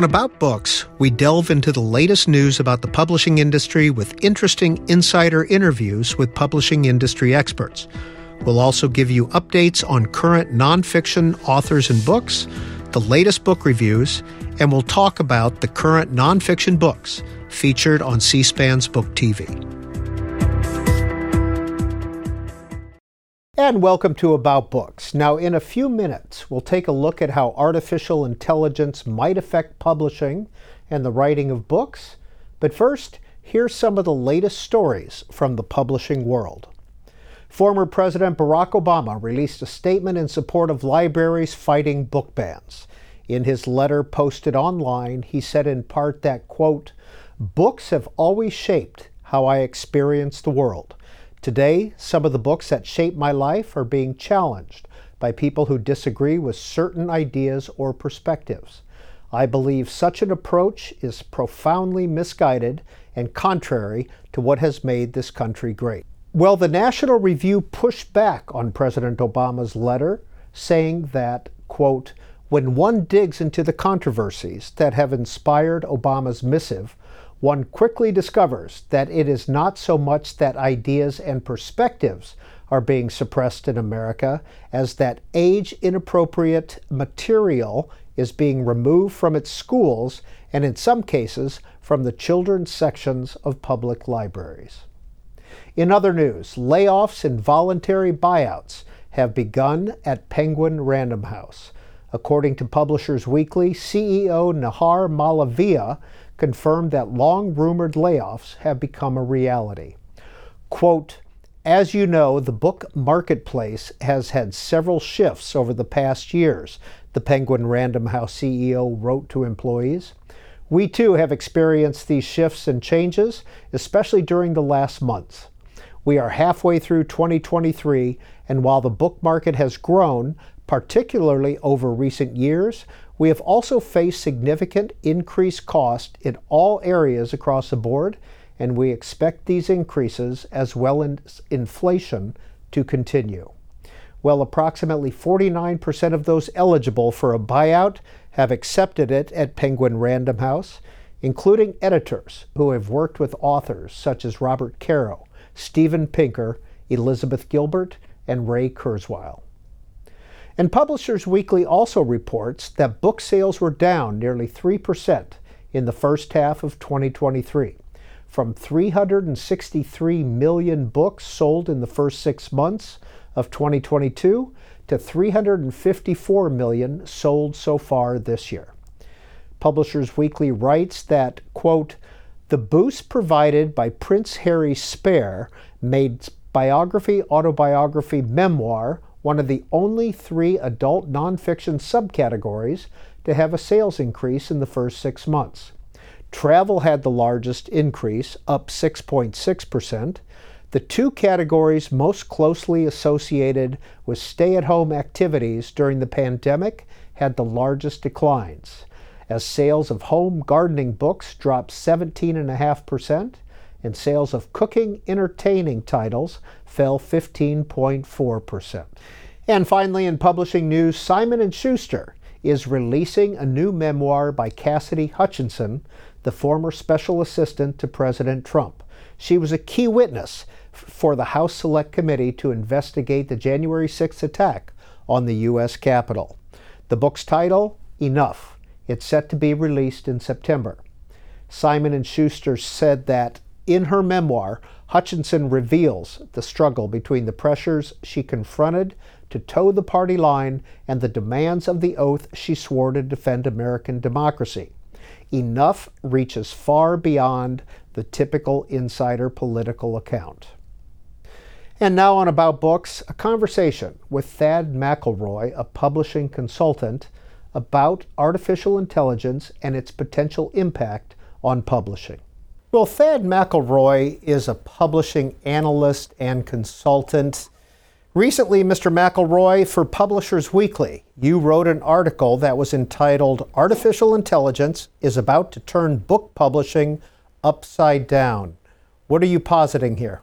On About Books, we delve into the latest news about the publishing industry with interesting insider interviews with publishing industry experts. We'll also give you updates on current nonfiction authors and books, the latest book reviews, and we'll talk about the current nonfiction books featured on C SPAN's Book TV. And welcome to About Books. Now, in a few minutes, we'll take a look at how artificial intelligence might affect publishing and the writing of books. But first, here's some of the latest stories from the publishing world. Former President Barack Obama released a statement in support of libraries fighting book bans. In his letter posted online, he said in part that, quote, books have always shaped how I experience the world. Today, some of the books that shape my life are being challenged by people who disagree with certain ideas or perspectives. I believe such an approach is profoundly misguided and contrary to what has made this country great. Well, the National Review pushed back on President Obama's letter, saying that, quote, when one digs into the controversies that have inspired Obama's missive, one quickly discovers that it is not so much that ideas and perspectives are being suppressed in America as that age inappropriate material is being removed from its schools and, in some cases, from the children's sections of public libraries. In other news, layoffs and voluntary buyouts have begun at Penguin Random House. According to Publishers Weekly, CEO Nihar Malaviya confirmed that long rumored layoffs have become a reality. Quote, as you know, the book marketplace has had several shifts over the past years, the Penguin Random House CEO wrote to employees. We too have experienced these shifts and changes, especially during the last months. We are halfway through 2023, and while the book market has grown, particularly over recent years, we have also faced significant increased cost in all areas across the board, and we expect these increases, as well as inflation, to continue. Well, approximately 49% of those eligible for a buyout have accepted it at Penguin Random House, including editors who have worked with authors such as Robert Caro, Steven Pinker, Elizabeth Gilbert, and Ray Kurzweil. And Publishers Weekly also reports that book sales were down nearly 3% in the first half of 2023, from 363 million books sold in the first six months of 2022 to 354 million sold so far this year. Publishers Weekly writes that, quote, the boost provided by Prince Harry's Spare made biography, autobiography, memoir one of the only three adult nonfiction subcategories to have a sales increase in the first six months. Travel had the largest increase, up 6.6%. The two categories most closely associated with stay at home activities during the pandemic had the largest declines, as sales of home gardening books dropped 17.5% and sales of cooking entertaining titles fell 15.4%. And finally in publishing news, Simon & Schuster is releasing a new memoir by Cassidy Hutchinson, the former special assistant to President Trump. She was a key witness for the House Select Committee to investigate the January 6th attack on the U.S. Capitol. The book's title, Enough. It's set to be released in September. Simon & Schuster said that in her memoir, Hutchinson reveals the struggle between the pressures she confronted to toe the party line and the demands of the oath she swore to defend American democracy. Enough reaches far beyond the typical insider political account. And now on About Books, a conversation with Thad McIlroy, a publishing consultant, about artificial intelligence and its potential impact on publishing. Well, Thad McIlroy is a publishing analyst and consultant. Recently, Mr. McIlroy, for Publishers Weekly, you wrote an article that was entitled Artificial Intelligence is About to Turn Book Publishing Upside Down. What are you positing here?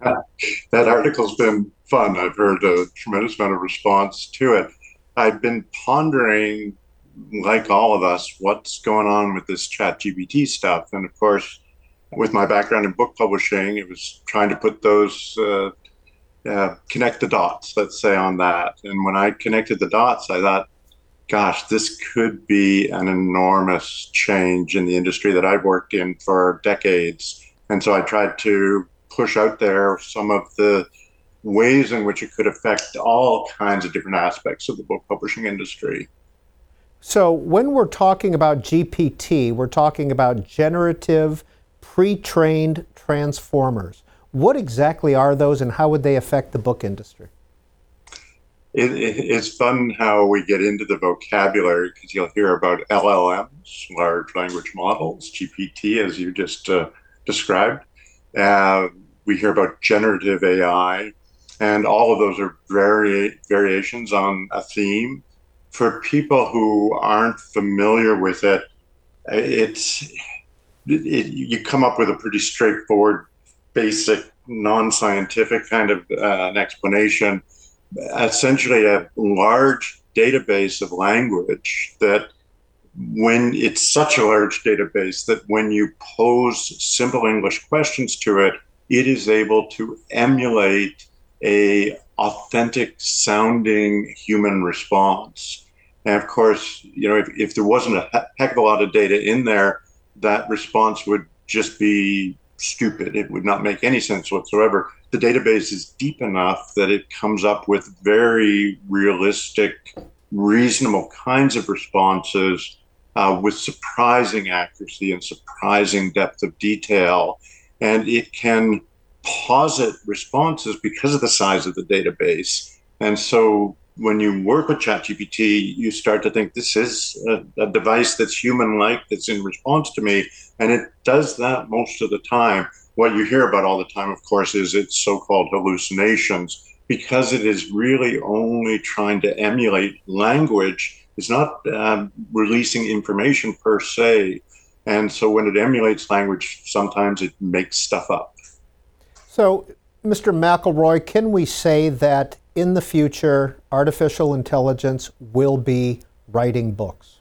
Uh, that article's been fun. I've heard a tremendous amount of response to it. I've been pondering like all of us, what's going on with this chat GPT stuff? And of course, with my background in book publishing, it was trying to put those, uh, uh, connect the dots, let's say, on that. And when I connected the dots, I thought, gosh, this could be an enormous change in the industry that I've worked in for decades. And so I tried to push out there some of the ways in which it could affect all kinds of different aspects of the book publishing industry. So, when we're talking about GPT, we're talking about generative pre trained transformers. What exactly are those and how would they affect the book industry? It, it, it's fun how we get into the vocabulary because you'll hear about LLMs, large language models, GPT, as you just uh, described. Uh, we hear about generative AI, and all of those are vari- variations on a theme. For people who aren't familiar with it, it's it, you come up with a pretty straightforward, basic, non-scientific kind of uh, an explanation. Essentially, a large database of language that when it's such a large database that when you pose simple English questions to it, it is able to emulate a authentic sounding human response. And of course, you know, if, if there wasn't a heck of a lot of data in there, that response would just be stupid. It would not make any sense whatsoever. The database is deep enough that it comes up with very realistic, reasonable kinds of responses uh, with surprising accuracy and surprising depth of detail. And it can posit responses because of the size of the database. And so when you work with ChatGPT, you start to think this is a, a device that's human like, that's in response to me. And it does that most of the time. What you hear about all the time, of course, is its so called hallucinations because it is really only trying to emulate language. It's not um, releasing information per se. And so when it emulates language, sometimes it makes stuff up. So, Mr. McIlroy, can we say that in the future, artificial intelligence will be writing books?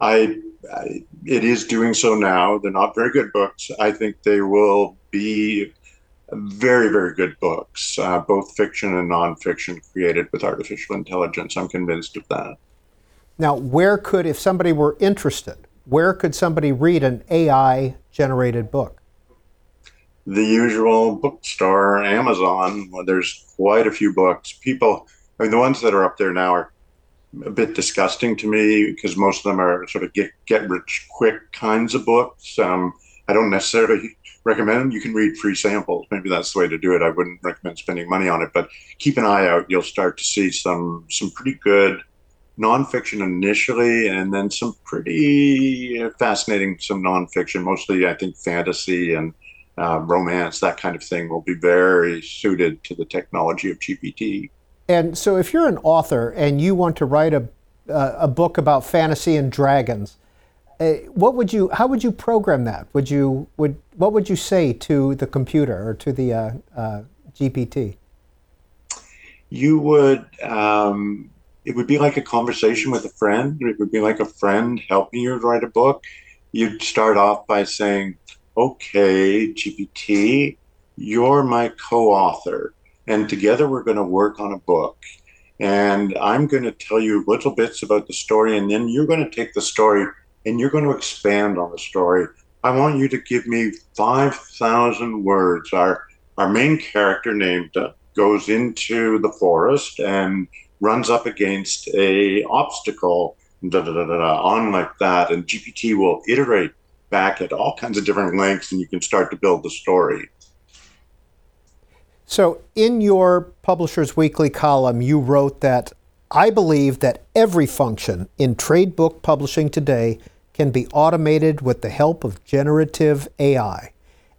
I, I, it is doing so now. They're not very good books. I think they will be very, very good books, uh, both fiction and nonfiction, created with artificial intelligence. I'm convinced of that. Now, where could, if somebody were interested, where could somebody read an AI generated book? The usual bookstore, Amazon. There's quite a few books. People, I mean, the ones that are up there now are a bit disgusting to me because most of them are sort of get get rich quick kinds of books. Um, I don't necessarily recommend them. You can read free samples. Maybe that's the way to do it. I wouldn't recommend spending money on it, but keep an eye out. You'll start to see some some pretty good nonfiction initially, and then some pretty fascinating some nonfiction. Mostly, I think, fantasy and uh, romance, that kind of thing, will be very suited to the technology of GPT. And so, if you're an author and you want to write a, uh, a book about fantasy and dragons, uh, what would you? How would you program that? Would you would what would you say to the computer or to the uh, uh, GPT? You would. Um, it would be like a conversation with a friend. It would be like a friend helping you write a book. You'd start off by saying, okay, GPT, you're my co author, and together we're going to work on a book. And I'm going to tell you little bits about the story, and then you're going to take the story and you're going to expand on the story. I want you to give me 5,000 words. Our, our main character named uh, goes into the forest and runs up against a obstacle da, da, da, da, on like that and gpt will iterate back at all kinds of different lengths and you can start to build the story. So, in your Publishers Weekly column, you wrote that I believe that every function in trade book publishing today can be automated with the help of generative AI.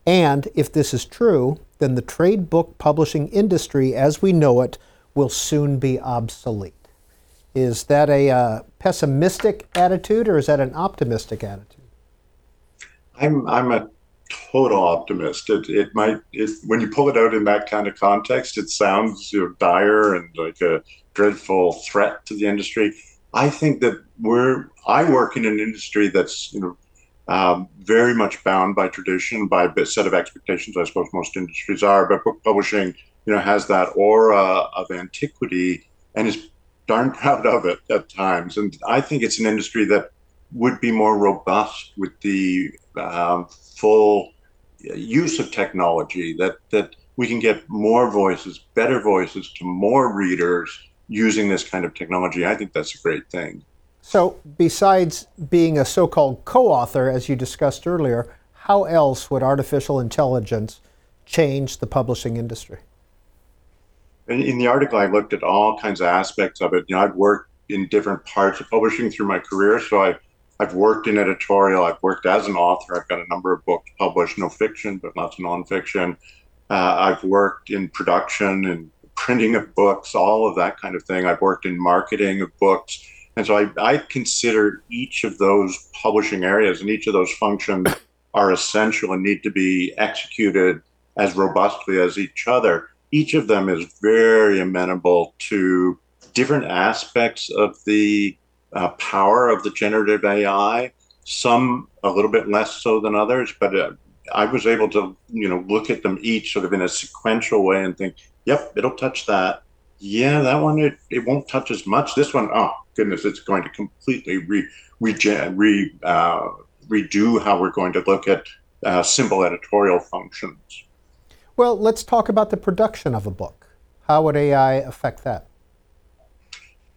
And if this is true, then the trade book publishing industry as we know it will soon be obsolete. Is that a uh, pessimistic attitude or is that an optimistic attitude? I'm I'm a total optimist. It it might it, when you pull it out in that kind of context, it sounds you know, dire and like a dreadful threat to the industry. I think that we're I work in an industry that's you know um, very much bound by tradition, by a set of expectations. I suppose most industries are, but book publishing, you know, has that aura of antiquity and is darn proud of it at times. And I think it's an industry that would be more robust with the um, full use of technology. That that we can get more voices, better voices to more readers using this kind of technology. I think that's a great thing. So, besides being a so called co author, as you discussed earlier, how else would artificial intelligence change the publishing industry? In, in the article, I looked at all kinds of aspects of it. You know, I've worked in different parts of publishing through my career, so I, I've worked in editorial, I've worked as an author, I've got a number of books published, no fiction, but lots of nonfiction. Uh, I've worked in production and printing of books, all of that kind of thing. I've worked in marketing of books. And so I, I consider each of those publishing areas and each of those functions are essential and need to be executed as robustly as each other. Each of them is very amenable to different aspects of the uh, power of the generative AI. Some a little bit less so than others, but uh, I was able to, you know, look at them each sort of in a sequential way and think, yep, it'll touch that. Yeah, that one it, it won't touch as much. This one, oh goodness, it's going to completely re, re, re uh, redo how we're going to look at uh, simple editorial functions. Well, let's talk about the production of a book. How would AI affect that?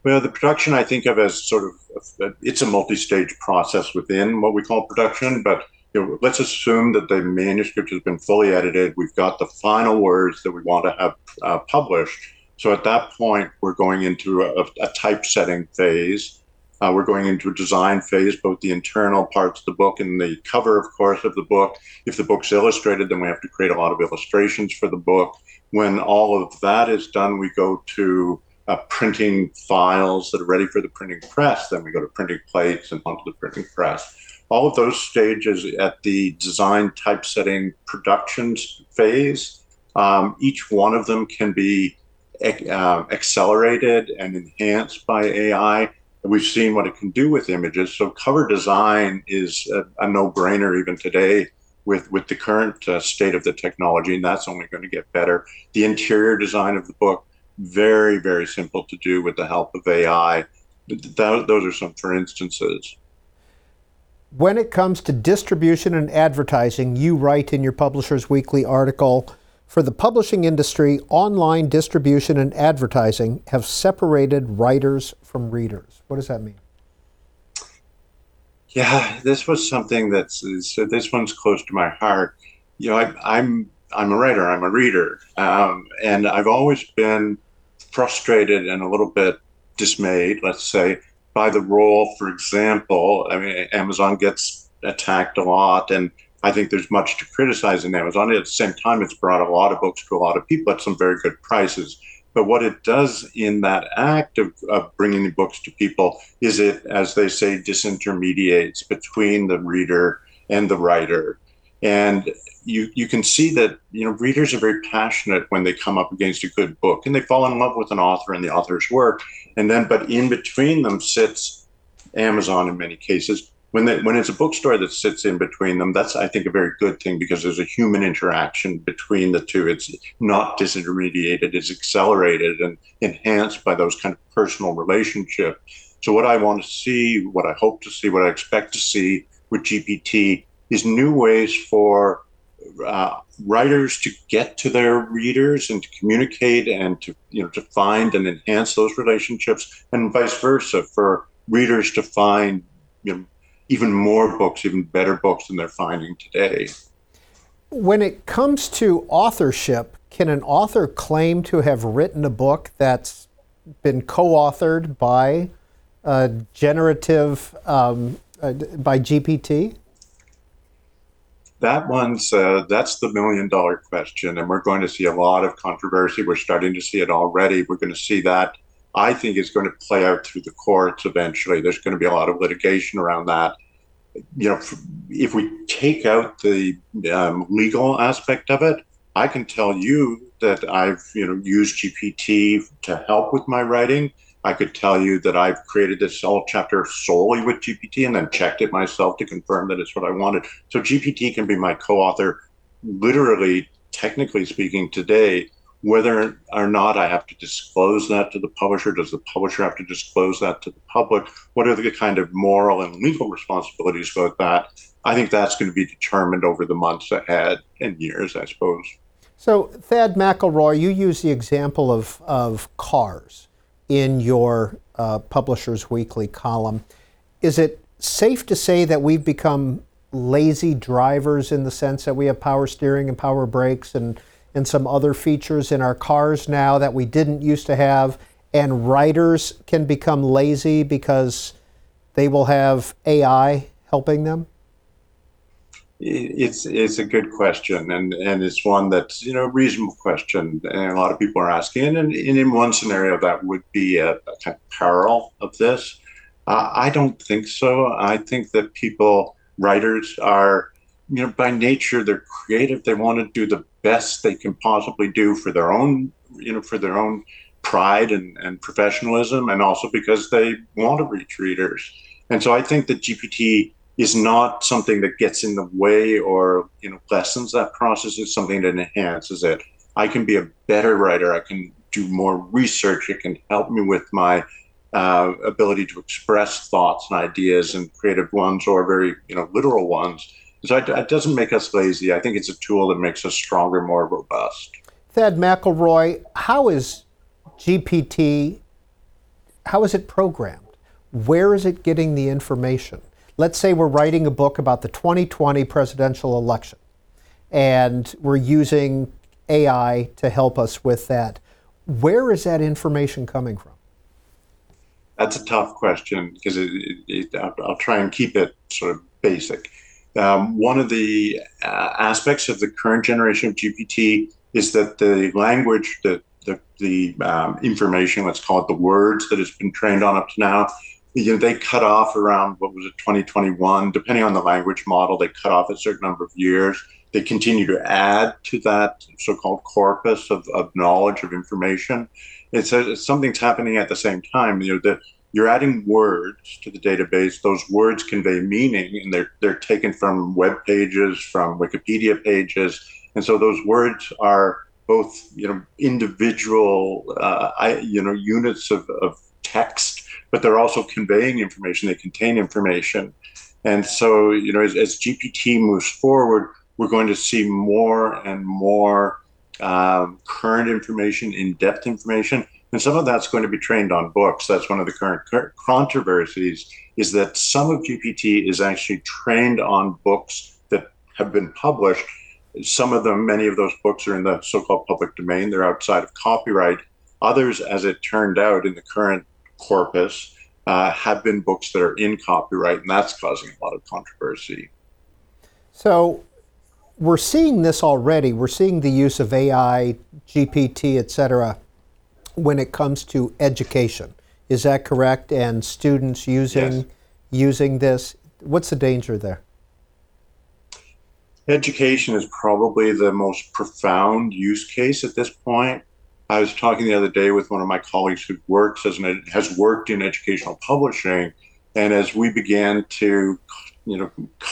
Well, the production I think of as sort of it's a multi-stage process within what we call production, but you know, let's assume that the manuscript has been fully edited. We've got the final words that we want to have uh, published. So at that point, we're going into a, a typesetting phase. Uh, we're going into a design phase, both the internal parts of the book and the cover, of course, of the book. If the book's illustrated, then we have to create a lot of illustrations for the book. When all of that is done, we go to uh, printing files that are ready for the printing press. Then we go to printing plates and onto the printing press all of those stages at the design typesetting production phase, um, each one of them can be uh, accelerated and enhanced by AI. We've seen what it can do with images. So cover design is a, a no-brainer even today with with the current uh, state of the technology, and that's only going to get better. The interior design of the book very very simple to do with the help of AI. Th- those are some for instances when it comes to distribution and advertising, you write in your Publishers Weekly article for the publishing industry, online distribution and advertising have separated writers from readers. What does that mean? Yeah, this was something that's this one's close to my heart. You know, I, I'm I'm a writer. I'm a reader, um, and I've always been frustrated and a little bit dismayed, let's say, by the role, for example, I mean, Amazon gets attacked a lot, and I think there's much to criticize in Amazon. At the same time, it's brought a lot of books to a lot of people at some very good prices. But what it does in that act of, of bringing the books to people is it, as they say, disintermediates between the reader and the writer. And you you can see that you know readers are very passionate when they come up against a good book and they fall in love with an author and the author's work. And then but in between them sits amazon in many cases. When they, when it's a bookstore that sits in between them that's i think a very good thing because there's a human interaction between the two. It's not disintermediated it's accelerated and enhanced by those kind of personal relationships. So what i want to see what i hope to see what i expect to see with gpt is new ways for uh, writers to get to their readers and to communicate and to you know to find and enhance those relationships and vice versa for readers to find you know even more books even better books than they're finding today. When it comes to authorship can an author claim to have written a book that's been co-authored by a generative um, uh, by gpt that one's uh, that's the million dollar question, and we're going to see a lot of controversy. We're starting to see it already. We're going to see that. I think is going to play out through the courts eventually. There's going to be a lot of litigation around that. You know, if we take out the um, legal aspect of it, I can tell you that I've you know used GPT to help with my writing, I could tell you that I've created this whole chapter solely with GPT and then checked it myself to confirm that it's what I wanted. So GPT can be my co-author, literally, technically speaking, today. Whether or not I have to disclose that to the publisher, does the publisher have to disclose that to the public? What are the kind of moral and legal responsibilities about that? I think that's going to be determined over the months ahead and years, I suppose. So, Thad McIlroy, you use the example of, of cars in your uh, Publishers Weekly column. Is it safe to say that we've become lazy drivers in the sense that we have power steering and power brakes and, and some other features in our cars now that we didn't used to have? And writers can become lazy because they will have AI helping them? It's it's a good question, and and it's one that's you know a reasonable question, and a lot of people are asking. And, and in one scenario, that would be a, a kind of peril of this. Uh, I don't think so. I think that people, writers, are you know by nature they're creative. They want to do the best they can possibly do for their own you know for their own pride and, and professionalism, and also because they want to reach readers. And so I think that GPT is not something that gets in the way or you know lessens that process. It's something that enhances it. I can be a better writer. I can do more research. It can help me with my uh, ability to express thoughts and ideas and creative ones or very you know literal ones. So it, it doesn't make us lazy. I think it's a tool that makes us stronger, more robust. Thad McIlroy, how is GPT? How is it programmed? Where is it getting the information? Let's say we're writing a book about the 2020 presidential election and we're using AI to help us with that. Where is that information coming from? That's a tough question because I'll, I'll, try and keep it sort of basic. Um, one of the uh, aspects of the current generation of GPT is that the language, the, the, the um, information, let's call it the words that has been trained on up to now, you know, they cut off around what was it 2021 depending on the language model they cut off a certain number of years. They continue to add to that so-called corpus of, of knowledge of information. It's, something's happening at the same time. You know the, you're adding words to the database. Those words convey meaning and they're they're taken from web pages from wikipedia pages. And so those words are both you know individual uh, I, you know units of, of text but they're also conveying information. They contain information. And so, you know, as, as GPT moves forward, we're going to see more and more um, current information, in depth information. And some of that's going to be trained on books. That's one of the current controversies is that some of GPT is actually trained on books that have been published. Some of them, many of those books are in the so called public domain, they're outside of copyright. Others, as it turned out in the current corpus uh, have been books that are in copyright, and that's causing a lot of controversy. So we're seeing this already. We're seeing the use of AI, GPT, et cetera, when it comes to education. Is that correct? And students using yes. using this. What's the danger there? Education is probably the most profound use case at this point. I was talking the other day with one of my colleagues who works as an has worked in educational publishing, and as we began to, you know,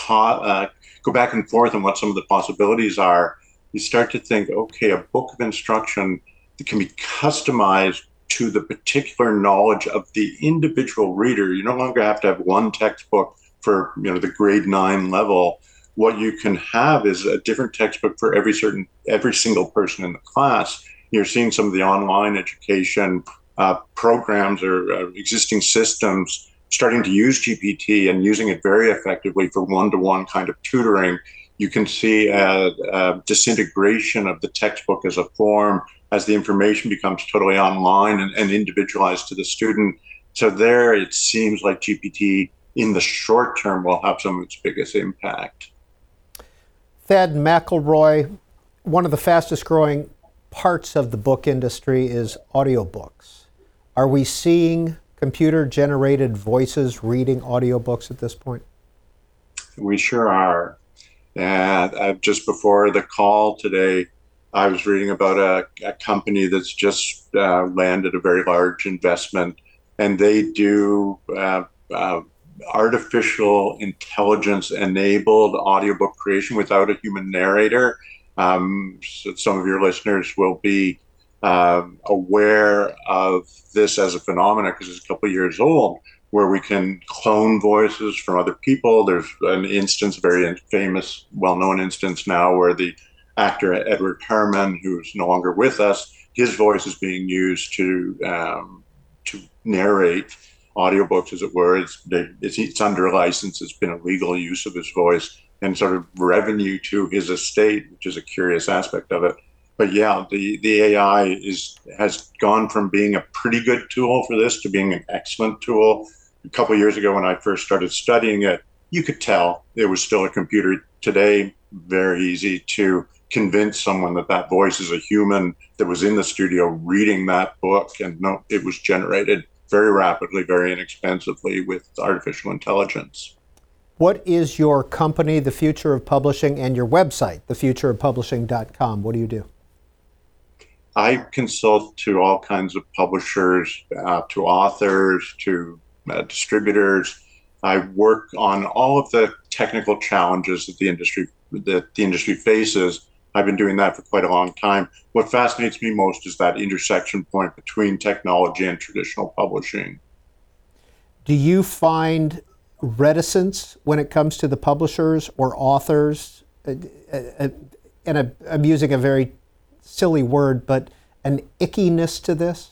uh, go back and forth on what some of the possibilities are, you start to think, okay, a book of instruction that can be customized to the particular knowledge of the individual reader. You no longer have to have one textbook for you know the grade nine level. What you can have is a different textbook for every certain every single person in the class you're seeing some of the online education uh, programs or uh, existing systems starting to use GPT and using it very effectively for one-to-one kind of tutoring. You can see a, a disintegration of the textbook as a form as the information becomes totally online and, and individualized to the student. So there, it seems like GPT in the short term will have some of its biggest impact. Thad McIlroy, one of the fastest growing parts of the book industry is audiobooks. Are we seeing computer generated voices reading audiobooks at this point? We sure are. And uh, just before the call today, I was reading about a, a company that's just uh, landed a very large investment and they do uh, uh, artificial intelligence enabled audiobook creation without a human narrator. Um, some of your listeners will be um, aware of this as a phenomenon because it's a couple years old, where we can clone voices from other people. There's an instance, very famous, well known instance now, where the actor Edward Herrmann, who's no longer with us, his voice is being used to um, to narrate audiobooks, as it were. It's, it's, it's under license. It's been a legal use of his voice and sort of revenue to his estate, which is a curious aspect of it. But yeah, the, the AI is has gone from being a pretty good tool for this to being an excellent tool. A couple years ago, when I first started studying it, you could tell it was still a computer. Today, very easy to convince someone that that voice is a human that was in the studio reading that book, and no, it was generated very rapidly, very inexpensively with artificial intelligence. What is your company, The Future of Publishing, and your website, thefutureofpublishing.com? What do you do? I consult to all kinds of publishers, uh, to authors, to uh, distributors. I work on all of the technical challenges that the industry that the industry faces. I've been doing that for quite a long time. What fascinates me most is that intersection point between technology and traditional publishing. Do you find reticence when it comes to the publishers or authors? And I'm using a very silly word, but an ickiness to this?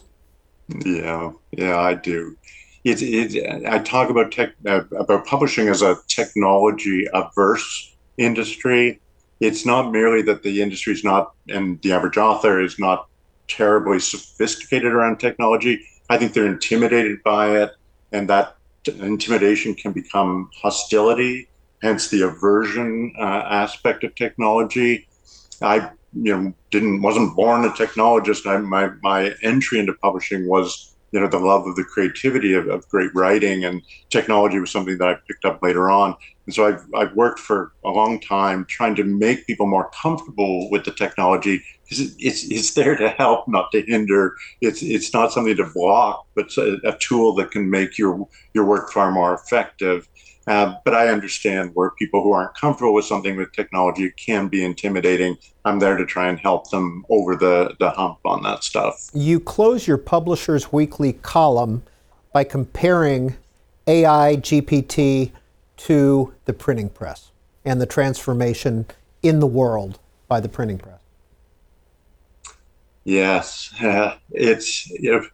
Yeah, yeah, I do. It, it, I talk about tech, uh, about publishing as a technology averse industry. It's not merely that the industry is not, and the average author is not terribly sophisticated around technology. I think they're intimidated by it, and that intimidation can become hostility, hence the aversion uh, aspect of technology. I you know didn't wasn't born a technologist. I, my my entry into publishing was you know the love of the creativity of, of great writing and technology was something that I picked up later on. And so I've I've worked for a long time trying to make people more comfortable with the technology because it's it's there to help, not to hinder. It's it's not something to block, but a, a tool that can make your your work far more effective. Uh, but I understand where people who aren't comfortable with something with technology can be intimidating. I'm there to try and help them over the, the hump on that stuff. You close your Publishers Weekly column by comparing AI GPT to the printing press and the transformation in the world by the printing press. Yes, uh, it's you know,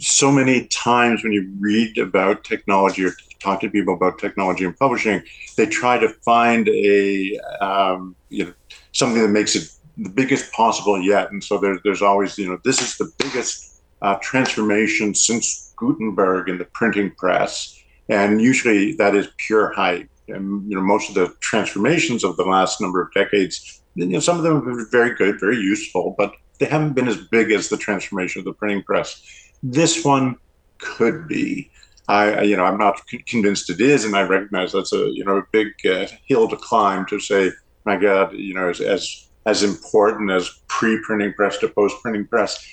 so many times when you read about technology or talk to people about technology and publishing, they try to find a um, you know something that makes it the biggest possible yet. And so there, there's always you know this is the biggest uh, transformation since Gutenberg in the printing press, and usually that is pure hype. And you know most of the transformations of the last number of decades, you know some of them have been very good, very useful, but they haven't been as big as the transformation of the printing press. This one could be. I, you know, I'm not convinced it is, and I recognize that's a, you know, a big uh, hill to climb to say, my God, you know, as as, as important as pre-printing press to post-printing press.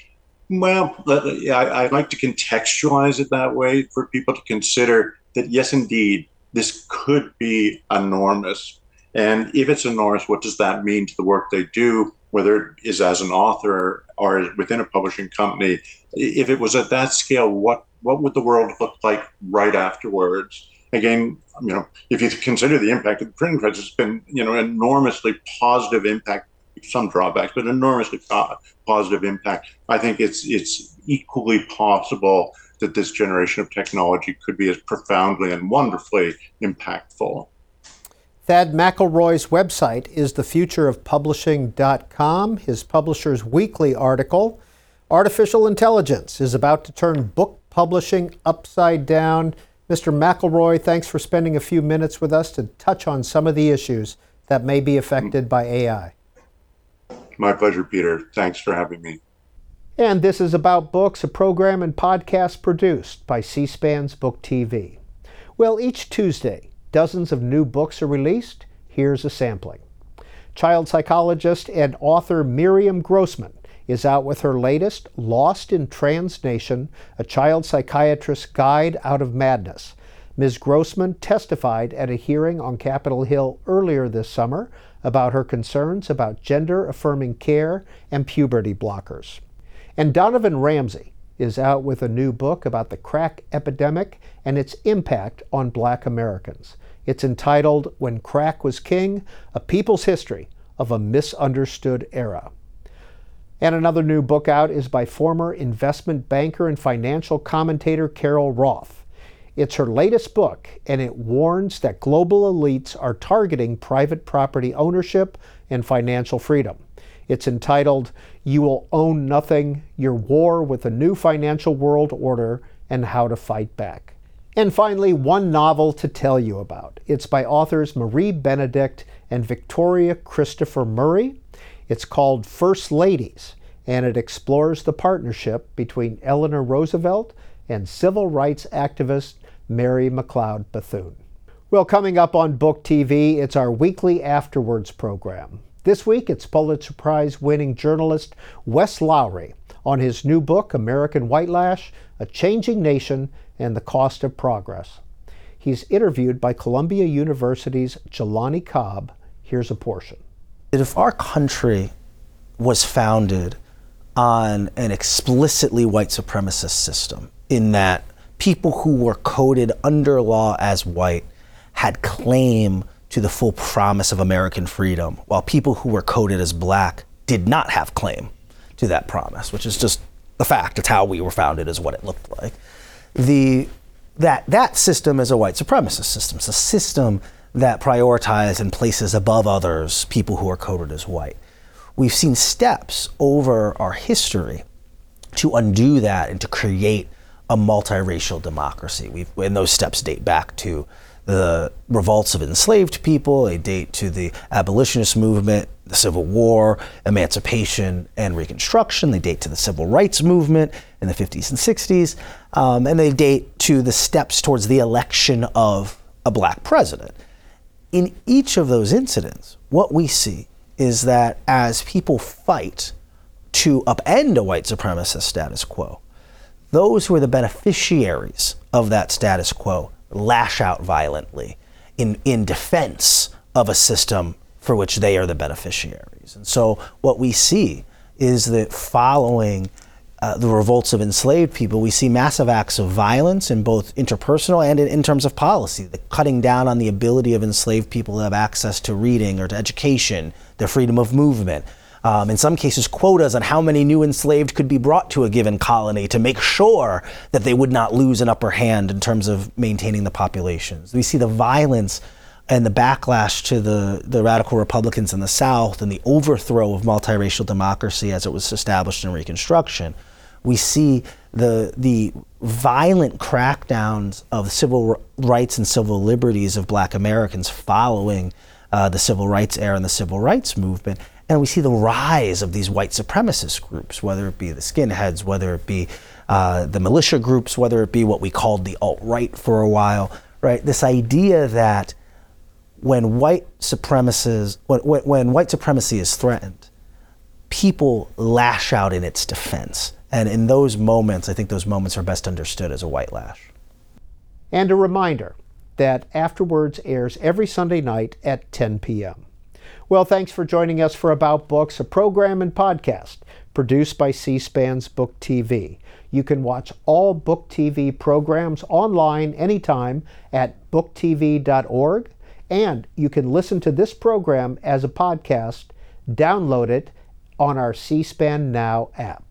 Well, I, I like to contextualize it that way for people to consider that yes, indeed, this could be enormous. And if it's enormous, what does that mean to the work they do, whether it is as an author or within a publishing company? If it was at that scale, what what would the world look like right afterwards? Again, you know, if you consider the impact of the printing press, it's been, you know, enormously positive impact, some drawbacks, but enormously positive impact. I think it's it's equally possible that this generation of technology could be as profoundly and wonderfully impactful. Thad McIlroy's website is thefutureofpublishing.com. His publisher's weekly article, Artificial Intelligence, is about to turn book publishing upside down. Mr. McIlroy, thanks for spending a few minutes with us to touch on some of the issues that may be affected by AI. My pleasure, Peter. Thanks for having me. And this is About Books, a program and podcast produced by C SPAN's Book TV. Well, each Tuesday, dozens of new books are released. Here's a sampling. Child psychologist and author Miriam Grossman is out with her latest, Lost in Trans Nation, a child psychiatrist's guide out of madness. Ms. Grossman testified at a hearing on Capitol Hill earlier this summer about her concerns about gender affirming care and puberty blockers. And Donovan Ramsey is out with a new book about the crack epidemic and its impact on black Americans. It's entitled When Crack Was King A People's History of a Misunderstood Era. And another new book out is by former investment banker and financial commentator Carol Roth. It's her latest book, and it warns that global elites are targeting private property ownership and financial freedom. It's entitled You Will Own Nothing Your War with a New Financial World Order and How to Fight Back. And finally, one novel to tell you about. It's by authors Marie Benedict and Victoria Christopher Murray. It's called First Ladies, and it explores the partnership between Eleanor Roosevelt and civil rights activist Mary McLeod Bethune. Well, coming up on Book TV, it's our weekly afterwards program. This week, it's Pulitzer Prize winning journalist Wes Lowery on his new book, American Whitelash A Changing Nation and the Cost of Progress. He's interviewed by Columbia University's Jelani Cobb. Here's a portion. If our country was founded on an explicitly white supremacist system, in that people who were coded under law as white had claim to the full promise of American freedom, while people who were coded as black did not have claim to that promise, which is just the fact. It's how we were founded, is what it looked like. The that that system is a white supremacist system. It's a system that prioritizes and places above others people who are coded as white. We've seen steps over our history to undo that and to create a multiracial democracy. We've, and those steps date back to the revolts of enslaved people, they date to the abolitionist movement, the Civil War, emancipation, and Reconstruction. They date to the civil rights movement in the 50s and 60s. Um, and they date to the steps towards the election of a black president. In each of those incidents, what we see is that as people fight to upend a white supremacist status quo, those who are the beneficiaries of that status quo lash out violently in, in defense of a system for which they are the beneficiaries. And so what we see is that following uh, the revolts of enslaved people, we see massive acts of violence in both interpersonal and in, in, terms of policy, the cutting down on the ability of enslaved people to have access to reading or to education, their freedom of movement, um, in some cases, quotas on how many new enslaved could be brought to a given colony to make sure that they would not lose an upper hand in terms of maintaining the populations. We see the violence and the backlash to the, the radical Republicans in the South and the overthrow of multiracial democracy as it was established in Reconstruction. We see the, the violent crackdowns of civil rights and civil liberties of black Americans following uh, the civil rights era and the civil rights movement. And we see the rise of these white supremacist groups, whether it be the skinheads, whether it be uh, the militia groups, whether it be what we called the alt right for a while, right? This idea that when white supremacists, when, when white supremacy is threatened, people lash out in its defense. And in those moments, I think those moments are best understood as a white lash. And a reminder that Afterwards airs every Sunday night at 10 p.m. Well, thanks for joining us for About Books, a program and podcast produced by C SPAN's Book TV. You can watch all Book TV programs online anytime at booktv.org, and you can listen to this program as a podcast, download it on our C SPAN Now app.